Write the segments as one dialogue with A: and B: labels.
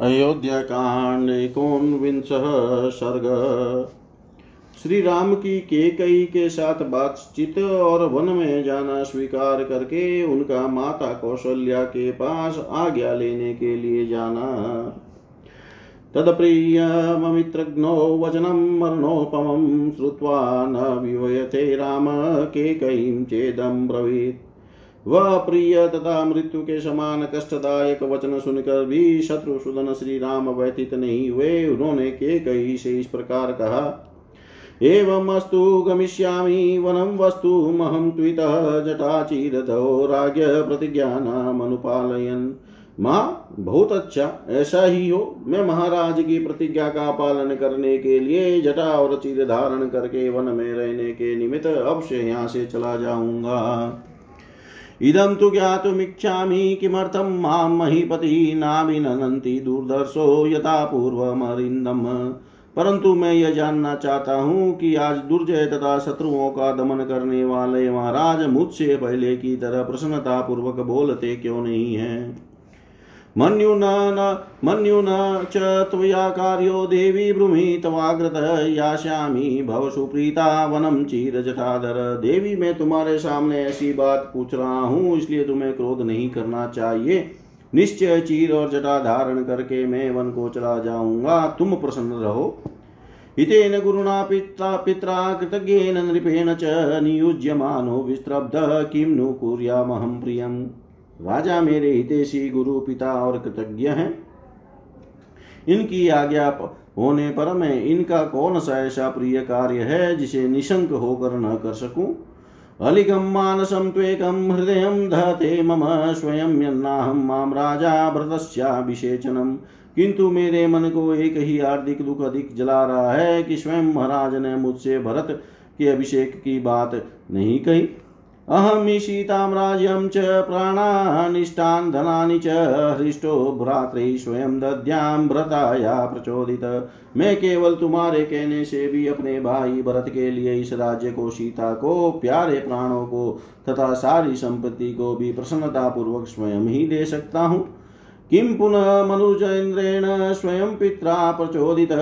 A: अयोध्याकांड एकोनविंशः सर्ग। श्री राम की केकई के साथ बातचीत और वन में जाना स्वीकार करके उनका माता कौशल्या के पास आज्ञा लेने के लिए जाना। तदप्रियममित्रघ्नो वचनं मरणोपमं श्रुत्वा न विवयते राम केकयीं चेदं ब्रवीत्। वह प्रिय तथा मृत्यु के समान कष्टदायक वचन सुनकर भी शत्रुसूदन श्री राम व्यतीत नहीं हुए। उन्होंने के कही से इस प्रकार कहा, एवं अस्तु गमिष्यामि, वनं वस्तु महं त्वितः जटाचीरतो राज्ञ प्रतिज्ञानामनुपालयन् माँ, बहुत अच्छा ऐसा ही हो। मैं महाराज की प्रतिज्ञा का पालन करने के लिए जटा और चीर धारण करके वन में रहने के निमित्त अवश्य यहाँ से चला जाऊँगा। इदं तु ज्ञातुमिच्छामि किमर्थं माँ महीपति नाभिनन्ति दुर्दर्शो यथा पूर्वमरिन्दम्। परंतु मैं यह जानना चाहता हूँ कि आज दुर्जय तथा शत्रुओं का दमन करने वाले महाराज मुझसे पहले की तरह प्रसन्नता पूर्वक बोलते क्यों नहीं है? मन्युना मन्युना च त्वया कार्यो देवी ब्रूहि तवाग्रतः यास्यामि भव सुप्रीता वनं चीरजटाधर। देवी, मैं तुम्हारे सामने ऐसी बात पूछ रहा हूँ, इसलिए तुम्हें क्रोध नहीं करना चाहिए। निश्चय चीर और जटा धारण करके मैं वन को चला जाऊँगा। तुम प्रसन्न रहो। हितेन गुरुणा पिता पित्रा कृतज्ञेन नृपेण च, नियुज्यमानो विस्त्रब्धः किं नु कुर्यामहं प्रियम्। राजा मेरे हितेशी गुरु पिता और कृतज्ञ हैं। इनकी आज्ञा होने पर मैं इनका कौन सा ऐसा प्रिय कार्य है जिसे निशंक होकर न कर सकूँ? अलिगम मानसं त्वेकं हृदयं दहते मम स्वयं यन्नाहं माँ राजा भ्रतस्याभिषेचनम् किंतु मेरे मन को एक ही हार्दिक दुख अधिक जला रहा है कि स्वयं महाराज ने मुझसे भरत के अभिषेक की बात नहीं कही। अहमीशितां राज्यं च प्राणानिष्टान् धनानि च हृष्टो भ्रात्रे स्वयं दद्यां भ्रताया प्रचोदित। मैं केवल तुम्हारे कहने से भी अपने भाई भरत के लिए इस राज्य को, सीता को, प्यारे प्राणों को तथा सारी संपत्ति को भी प्रसन्नता पूर्वक स्वयं ही दे सकता हूँ। किं पुनः मनुजेन्द्रेण स्वयं पित्रा प्रचोदित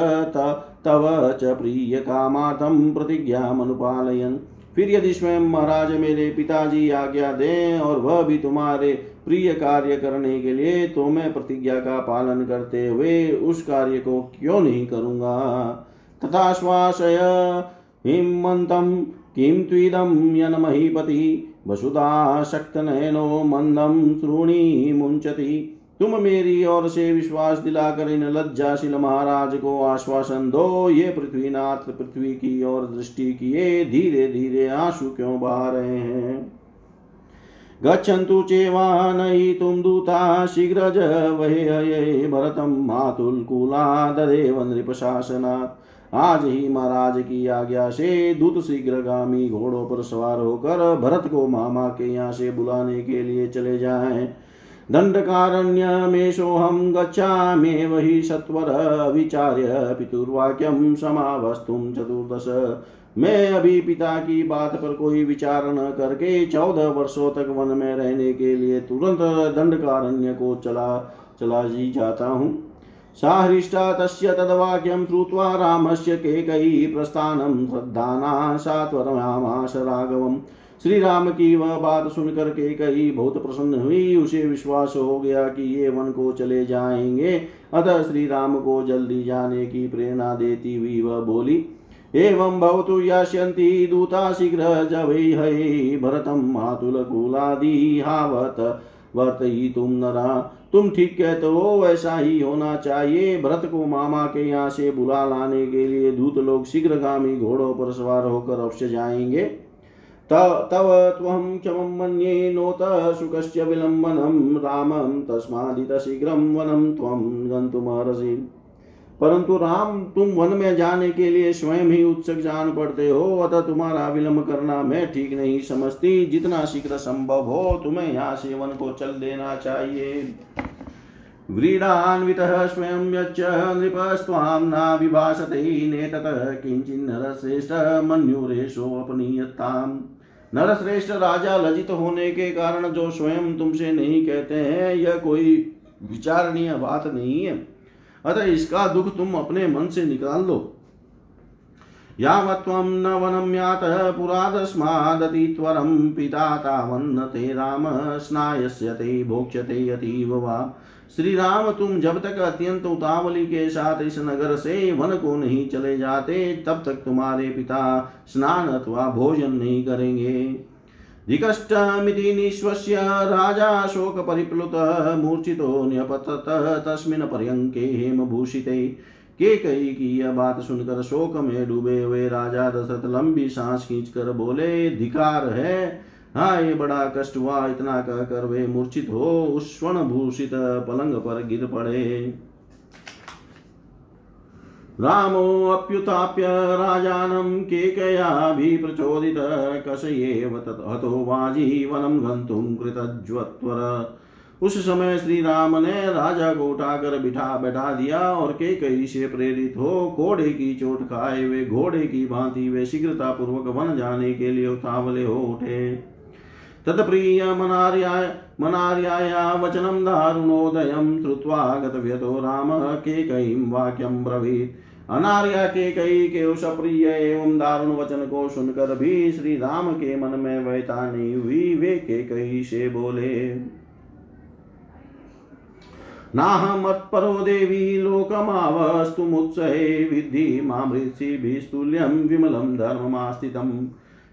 A: तव च प्रियकामार्थं प्रतिज्ञामनुपालयन्। फिर यदि स्वयं महाराज मेरे पिताजी आज्ञा दें और वह भी तुम्हारे प्रिय कार्य करने के लिए तो मैं प्रतिज्ञा का पालन करते हुए उस कार्य को क्यों नहीं करूँगा? तथा श्वासय हिमन्तं किं त्विदं यन्महीपति वसुधा शक्तनयनो मंदम श्रूणी मुंचति तुम मेरी ओर से विश्वास दिलाकर इन लज्जाशील महाराज को आश्वासन दो। ये पृथ्वीनाथ पृथ्वी की ओर दृष्टि किए। धीरे धीरे आँसू क्यों बहा रहे हैं? गच्छन्तु चेवानयितुं दूता, शीघ्रज वहे भरतं मातुलकुलादेव नृपशासनात्। आज ही महाराज की आज्ञा से दूत शीघ्रगामी घोड़ों पर सवार होकर भरत को मामा के यहाँ से बुलाने के लिए चले जाएँ। दण्डकारण्यमेषोऽहं गच्छाम्येव हि सत्वर विचार्य पितुर्वाक्यं समावस्तुं चतुर्दश। मैं अभी पिता की बात पर कोई विचार न करके चौदह वर्षों तक वन में रहने के लिए तुरंत दंडकारण्य को चला चला जी जाता हूँ। साहृष्टा तस्य तद्वाक्यं श्रुत्वा रामस्य केकयी प्रस्थानं श्रद्धाना सात्वरमामाश राघवम् श्री राम की वह बात सुनकर के कही बहुत प्रसन्न हुई। उसे विश्वास हो गया कि ये वन को चले जाएँगे। अतः श्री राम को जल्दी जाने की प्रेरणा देती हुई वह बोली, एवं भवतु यास्यन्ति दूता शीघ्र जवै भरतं मातुलकुलादिहावत वर्तयितुं नरा, तुम ठीक कहते हो, वैसा ही होना चाहिए। भरत को मामा के यहाँ से बुला लाने के लिए दूत लोग शीघ्रगामी घोड़ों पर सवार होकर अवश्य जाएँगे। तव त्वं क्षमं मन्ये नोत शुकस्य विलम्बनं, रामं तस्मादितशीघ्रं वनं त्वं गन्तुमर्हसि परंतु राम, तुम वन में जाने के लिए स्वयं ही उत्सुक जान पड़ते हो, अतः तुम्हारा विलंब करना मैं ठीक नहीं समझती। जितना शीघ्र संभव हो, तुम्हें यहाँ से वन को चल देना चाहिए। व्रीडान्वितः स्वयं यच्च नृपस्त्वां नाभिभाषते नेततः किञ्चिन्नरश्रेष्ठ मन्युरेशोपनीयताम् नरश्रेष्ठ राजा लजित होने के कारण जो स्वयं तुमसे नहीं कहते हैं, यह कोई विचारणीय बात नहीं है। अतः इसका दुख तुम अपने मन से निकाल लो। यावत्त्वं न वनम्यात पुरादस्मादतित्वरं पिता तावन्न ते राम स्नायस्यते भोक्ष्यते अतीव वा। श्री राम तुम जब तक अत्यंत उतावली के साथ इस नगर से वन को नहीं चले जाते, तब तक तुम्हारे पिता स्नान अथवा भोजन नहीं करेंगे। दिकष्टमिति निःश्वस्य राजा शोकपरिप्लुतः न्यपतत, तस्मिन् पर्यङ्के हेमभूषिते। के कई की यह बात सुनकर शोक में डूबे हुए राजा दशरथ लंबी सांस खींचकर बोले, धिकार है। हाँ ये बड़ा कष्ट हुआ। इतना कहकर वे मूर्छित हो, उस स्वर्ण भूषित पलंग पर गिर पड़े। रामोऽप्युत्थाप्य राजानं केकयाभिप्रचोदितः कषयेव तत् हतो वाजीवनं गन्तुं कृतज्वत्वर। उस समय श्री राम ने राजा को उठाकर बिठा बैठा दिया और के कई से प्रेरित हो घोड़े की चोट खाए वे घोड़े की भांति वे शीघ्रता पूर्वक वन जाने के लिए उतावले हो उठे। तत्प्रिय मनार्याय मनार्याया वचनं दारुणोदयं श्रुत्वा गतव्यतो राम। के कईं वाक्यं ब्रवीत्। अनार्या के कई के उस प्रिय एवं दारुण वचन को सुनकर भी श्री राम के मन में वैता नहीं हुई। वे के कई से बोले? नाहमत्परो देवी लोकमावस्तुमुत्सहे विद्धि मामृषिभिस्तुल्यं विमलं धर्ममास्थितम्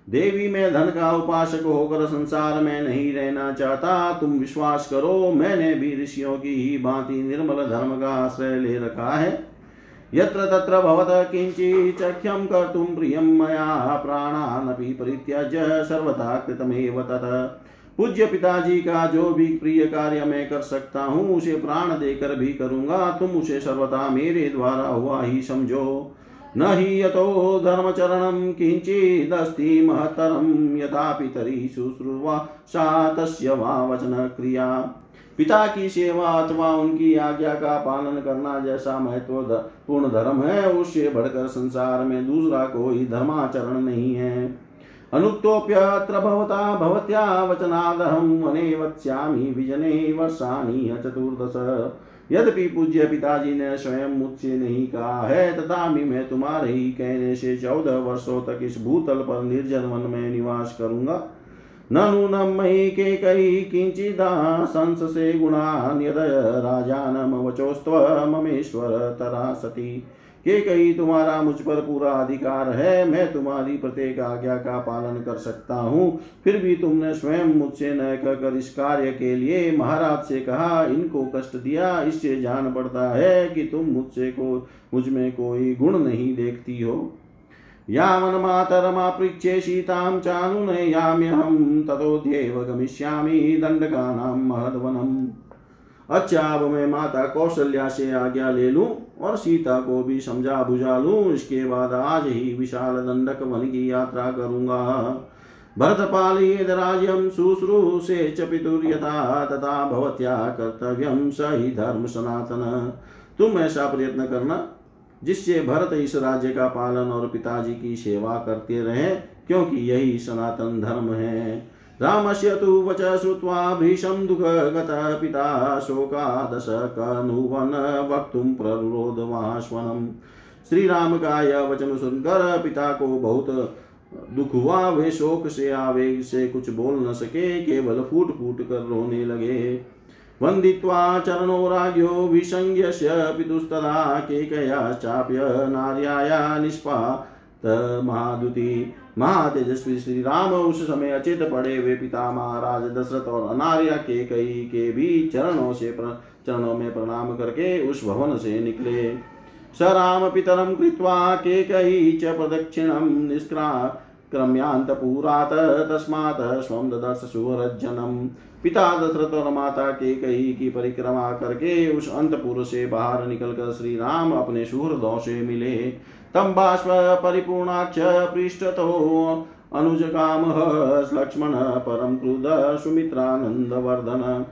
A: देवी मैं धन का उपासक होकर संसार में नहीं रहना चाहता, तुम विश्वास करो, मैंने भी ऋषियों की ही भांति निर्मल धर्म का आश्रय ले रखा है। यत्र तत्र भवतः किञ्चिच्चख्यं कर्तुं प्रियं मया प्राणानपि परित्यज्य सर्वथा कृतमेव तत्। पूज्य पिताजी का जो भी प्रिय कार्य मैं कर सकता हूँ, उसे प्राण देकर भी करूँगा। तुम उसे सर्वथा मेरे द्वारा हुआ ही समझो। न हि यतो धर्मचरणं किञ्चिदस्ति महत्तरं यथा पितरि शुश्रूवा सा तस्य वचनक्रिया पिता की सेवा अथवा उनकी आज्ञा का पालन करना जैसा महत्वपूर्ण धर्म है, उससे बढ़कर संसार में दूसरा कोई धर्माचरण नहीं है। अनुक्तोऽप्यत्र भवता भवत्या वचनादहं वने वत्स्यामि विजने वर्षाणि चतुर्दश। यद्यपि पूज्य पिताजी ने स्वयं मुझसे नहीं कहा है, तथापि मैं तुम्हारे ही कहने से चौदह वर्षों तक इस भूतल पर निर्जन वन में निवास करूँगा। नूनम मयि के कई किंचिदा संस से गुणान्यदय राजानम वचोस्त्व ममेश्वर तरा सती। के कई तुम्हारा मुझ पर पूरा अधिकार है, मैं तुम्हारी प्रत्येक आज्ञा का पालन कर सकता हूँ। फिर भी तुमने स्वयं मुझसे न कहकर इस कार्य के लिए महाराज से कहा, इनको कष्ट दिया, इससे जान पड़ता है कि तुम मुझसे को, मुझमें कोई गुण नहीं देखती हो। यावन्मातरमापृच्छे सीतां चानुनयाम्यहं ततोऽध्येव गमिष्यामि दण्डकानां महद्वनम्। अच्छा अब मैं माता कौशल्या से आज्ञा ले लूँ और सीता को भी समझा बुझा लूँ। इसके बाद आज ही विशाल दंडक वन की यात्रा करूँगा। भरतपाल यद्राज्यं शुश्रूषे च पितुर्यथा तथा भवत्या कर्तव्यं स ही धर्म सनातन। तुम ऐसा प्रयत्न करना, जिससे भरत इस राज्य का पालन और पिताजी की सेवा करते रहे, क्योंकि यही सनातन धर्म है। रामस्य तु वच श्रुत्वा भीषं दुःखगतः पिता शोकादशकनुवन वक्तुं प्ररोधवाश्वनम् श्री राम का वचन सुनकर पिता को बहुत दुख हुआ वे शोक से आवेग से कुछ बोल न सके, केवल फूट फूट कर रोने लगे। वन्दित्वा चरणो राज्ञो विसंज्ञस्य पितुस्तदा केकयाश्चाप्य नार्याया निष्पात महादुति महातेजस्वी श्री राम उस समय अचेत पड़े वे पिता महाराज दशरथ और अनार्या के कई के भी चरणों से चरणों में प्रणाम करके उस भवन से निकले। स राम पितरम कृत्वा के कई च प्रदक्षिणम निष्क्रा क्रम्यान्तपुरात् तस्मात् स्वं ददर्श सुवरज्जनम् पिता दशरथ और माता के कही की परिक्रमा करके उस अंतपुर से बाहर निकलकर श्री राम अपने सुहृदों से मिले। तम बाष्प परिपूर्णाक्ष पृष्ठतो अनुज काम लक्ष्मण परम क्रुद सुमित्रानंद वर्धन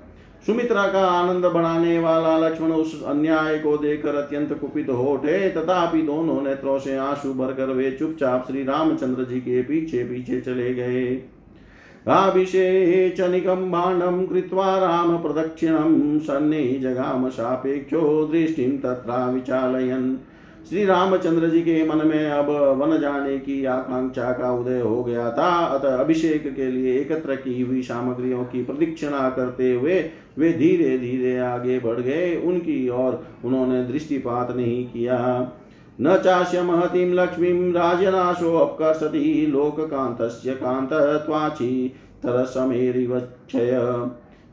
A: सुमित्रा का आनंद बढ़ाने वाला लक्ष्मण उस अन्याय को देखकर अत्यंत कुपित हो उठे। तथापि दोनों नेत्रों से आँसू भरकर वे चुपचाप श्री रामचंद्र जी के पीछे पीछे चले गए। अभिषेचनिकं भाण्डं कृत्वा रामप्रदक्षिणं सन्ने जगाम सापेक्षो दृष्टिं तत्र विचालयन्। श्री रामचंद्र जी के मन में अब वन जाने की आकांक्षा का उदय हो गया था। अतः अभिषेक के लिए एकत्र की हुई सामग्रियों की प्रदीक्षिणा करते हुए वे धीरे धीरे आगे बढ़ गए। उनकी और उन्होंने दृष्टिपात नहीं किया। न चास्य महतीं लक्ष्मीं राजनाशो अपकर्षति लोककान्तस्य कान्तत्वाचि तरसमेरिवक्षय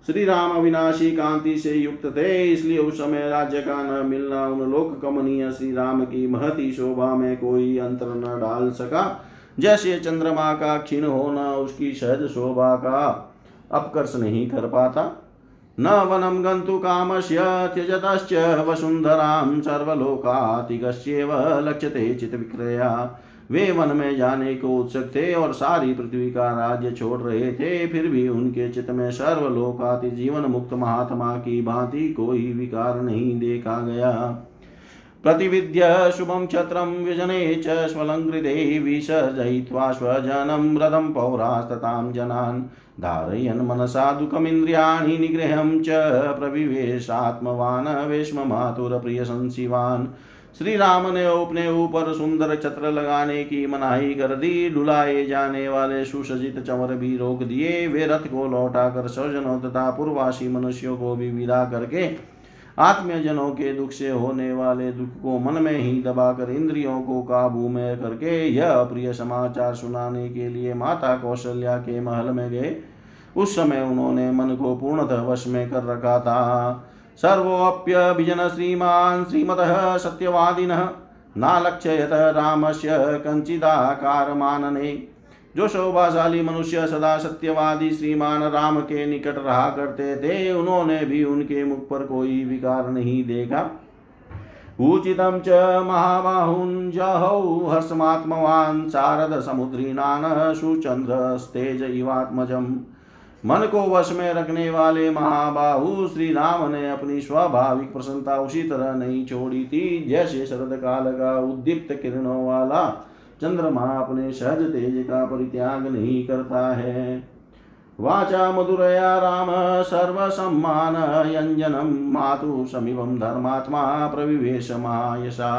A: श्री राम अविनाशी कांति से युक्त थे, इसलिए उस समय राज्य का न मिलना, उन लोक कमनीय श्री राम की महती शोभा में कोई अंतर न डाल सका। जैसे चंद्रमा का क्षीण होना, उसकी सहज शोभा का अपकर्ष नहीं कर पाता। न वनं गन्तु कामस्य त्यजतश्च वसुन्धरां सर्वलोकातिगस्येव लक्ष्यते चित्तविक्रया। वे वन में जाने को उत्सुक थे और सारी पृथ्वी का राज्य छोड़ रहे थे, फिर भी उनके चित्त में सर्वलोकाति जीवन मुक्त महात्मा की भांति कोई विकार नहीं देखा गया। प्रतिविद्य शुभं क्षत्रं व्यजने च स्वलङ्कृते विसर्जयित्वा स्वजनं रथं पौरास्ततां जनान्। धारयन् मनसा दुःखमिन्द्रियाणि निग्रहं च प्रविवेशात्मवान् वेश्ममातुरप्रियसंशिवान् श्री राम ने अपने ऊपर सुंदर छत्र लगाने की मनाही कर दी, डुलाए जाने वाले सुसज्जित चंवर भी रोक दिए। वे रथ को लौटा कर स्वजनों तथा पूर्वासी मनुष्यों को भी विदा करके आत्मीय जनों के दुख से होने वाले दुख को मन में ही दबाकर इंद्रियों को काबू में करके यह अप्रिय समाचार सुनाने के लिए माता कौशल्या के महल में गए। उस समय उन्होंने मन को पूर्णतः वश में कर रखा था। सर्वोऽप्यभिजन श्रीमान् श्रीमतः सत्यवादिनः नालक्ष्यत रामस्य कञ्चिदाकारमानने जो शोभाशाली मनुष्य सदा सत्यवादी श्रीमान राम के निकट रहा करते थे, उन्होंने भी उनके मुख पर कोई विकार नहीं देखा। उचितं च महाबाहुञ्जहौ हर्षमात्मवान् शारद समुद्रीनान सुचन्द्रस्तेज इवात्मजम्। मन को वश में रखने वाले महाबाहु श्री राम ने अपनी स्वाभाविक प्रसन्नता उसी तरह नहीं छोड़ी थी, जैसे शरद काल का उद्दीप्त किरणों वाला चंद्रमा अपने सहज तेज का परित्याग नहीं करता है। वाचा मधुरया राम सर्वसम्मान यञ्जनं मातु समीपं धर्मात्मा प्रविवेश महायशा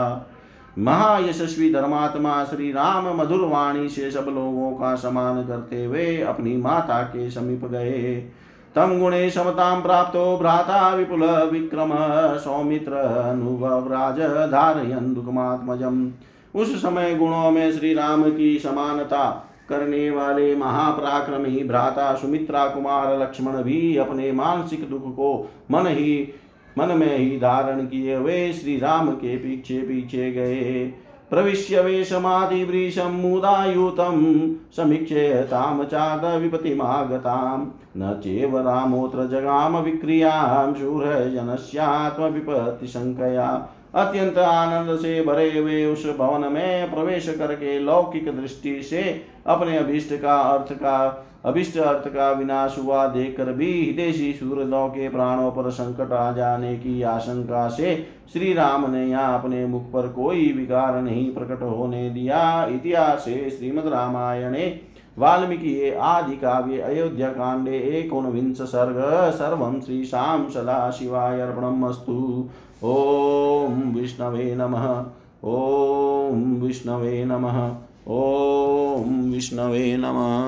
A: महायशस्वी धर्मात्मा श्री राम मधुर वाणी से सब लोगों का समान करते हुए अपनी माता के समीप गए। तम गुणे समतां प्राप्तो भ्राता विपुल विक्रम, सौमित्र राज धारयन् दुःखमात्मजम्। उस समय गुणों में श्री राम की समानता करने वाले महापराक्रमी भ्राता सुमित्रा कुमार लक्ष्मण भी अपने मानसिक दुख को मन ही, मन में ही धारण किए वे श्री राम के पीछे पीछे गए। प्रविश्य वे समाधिवृशं चाद विपतिमागतां न चेव रामोऽत्र जगाम विक्रिया शूर विक्रियाँ शूरजनस्यात्मविपत्तिशङ्कया अत्यंत आनंद से भरे हुए उस भवन में प्रवेश करके लौकिक दृष्टि से अपने अभिष्ट का अर्थ का, अभिष्ट अर्थ का विनाश हुआ देखकर भी हिदेशी सूर्यों के प्राणों पर संकट आ जाने की आशंका से श्री राम ने यहाँ अपने मुख पर कोई विकार नहीं प्रकट होने दिया। इतिहास श्रीमद रामायणे वाल्मीकि आदि काव्ये, अयोध्या कांडे, एकोनविंश सर्ग, सर्व श्री शाम सदा शिवाय अर्पणमस्तु। ओम विष्णवे नमः। ओम विष्णवे नमः। ओम विष्णवे नमः।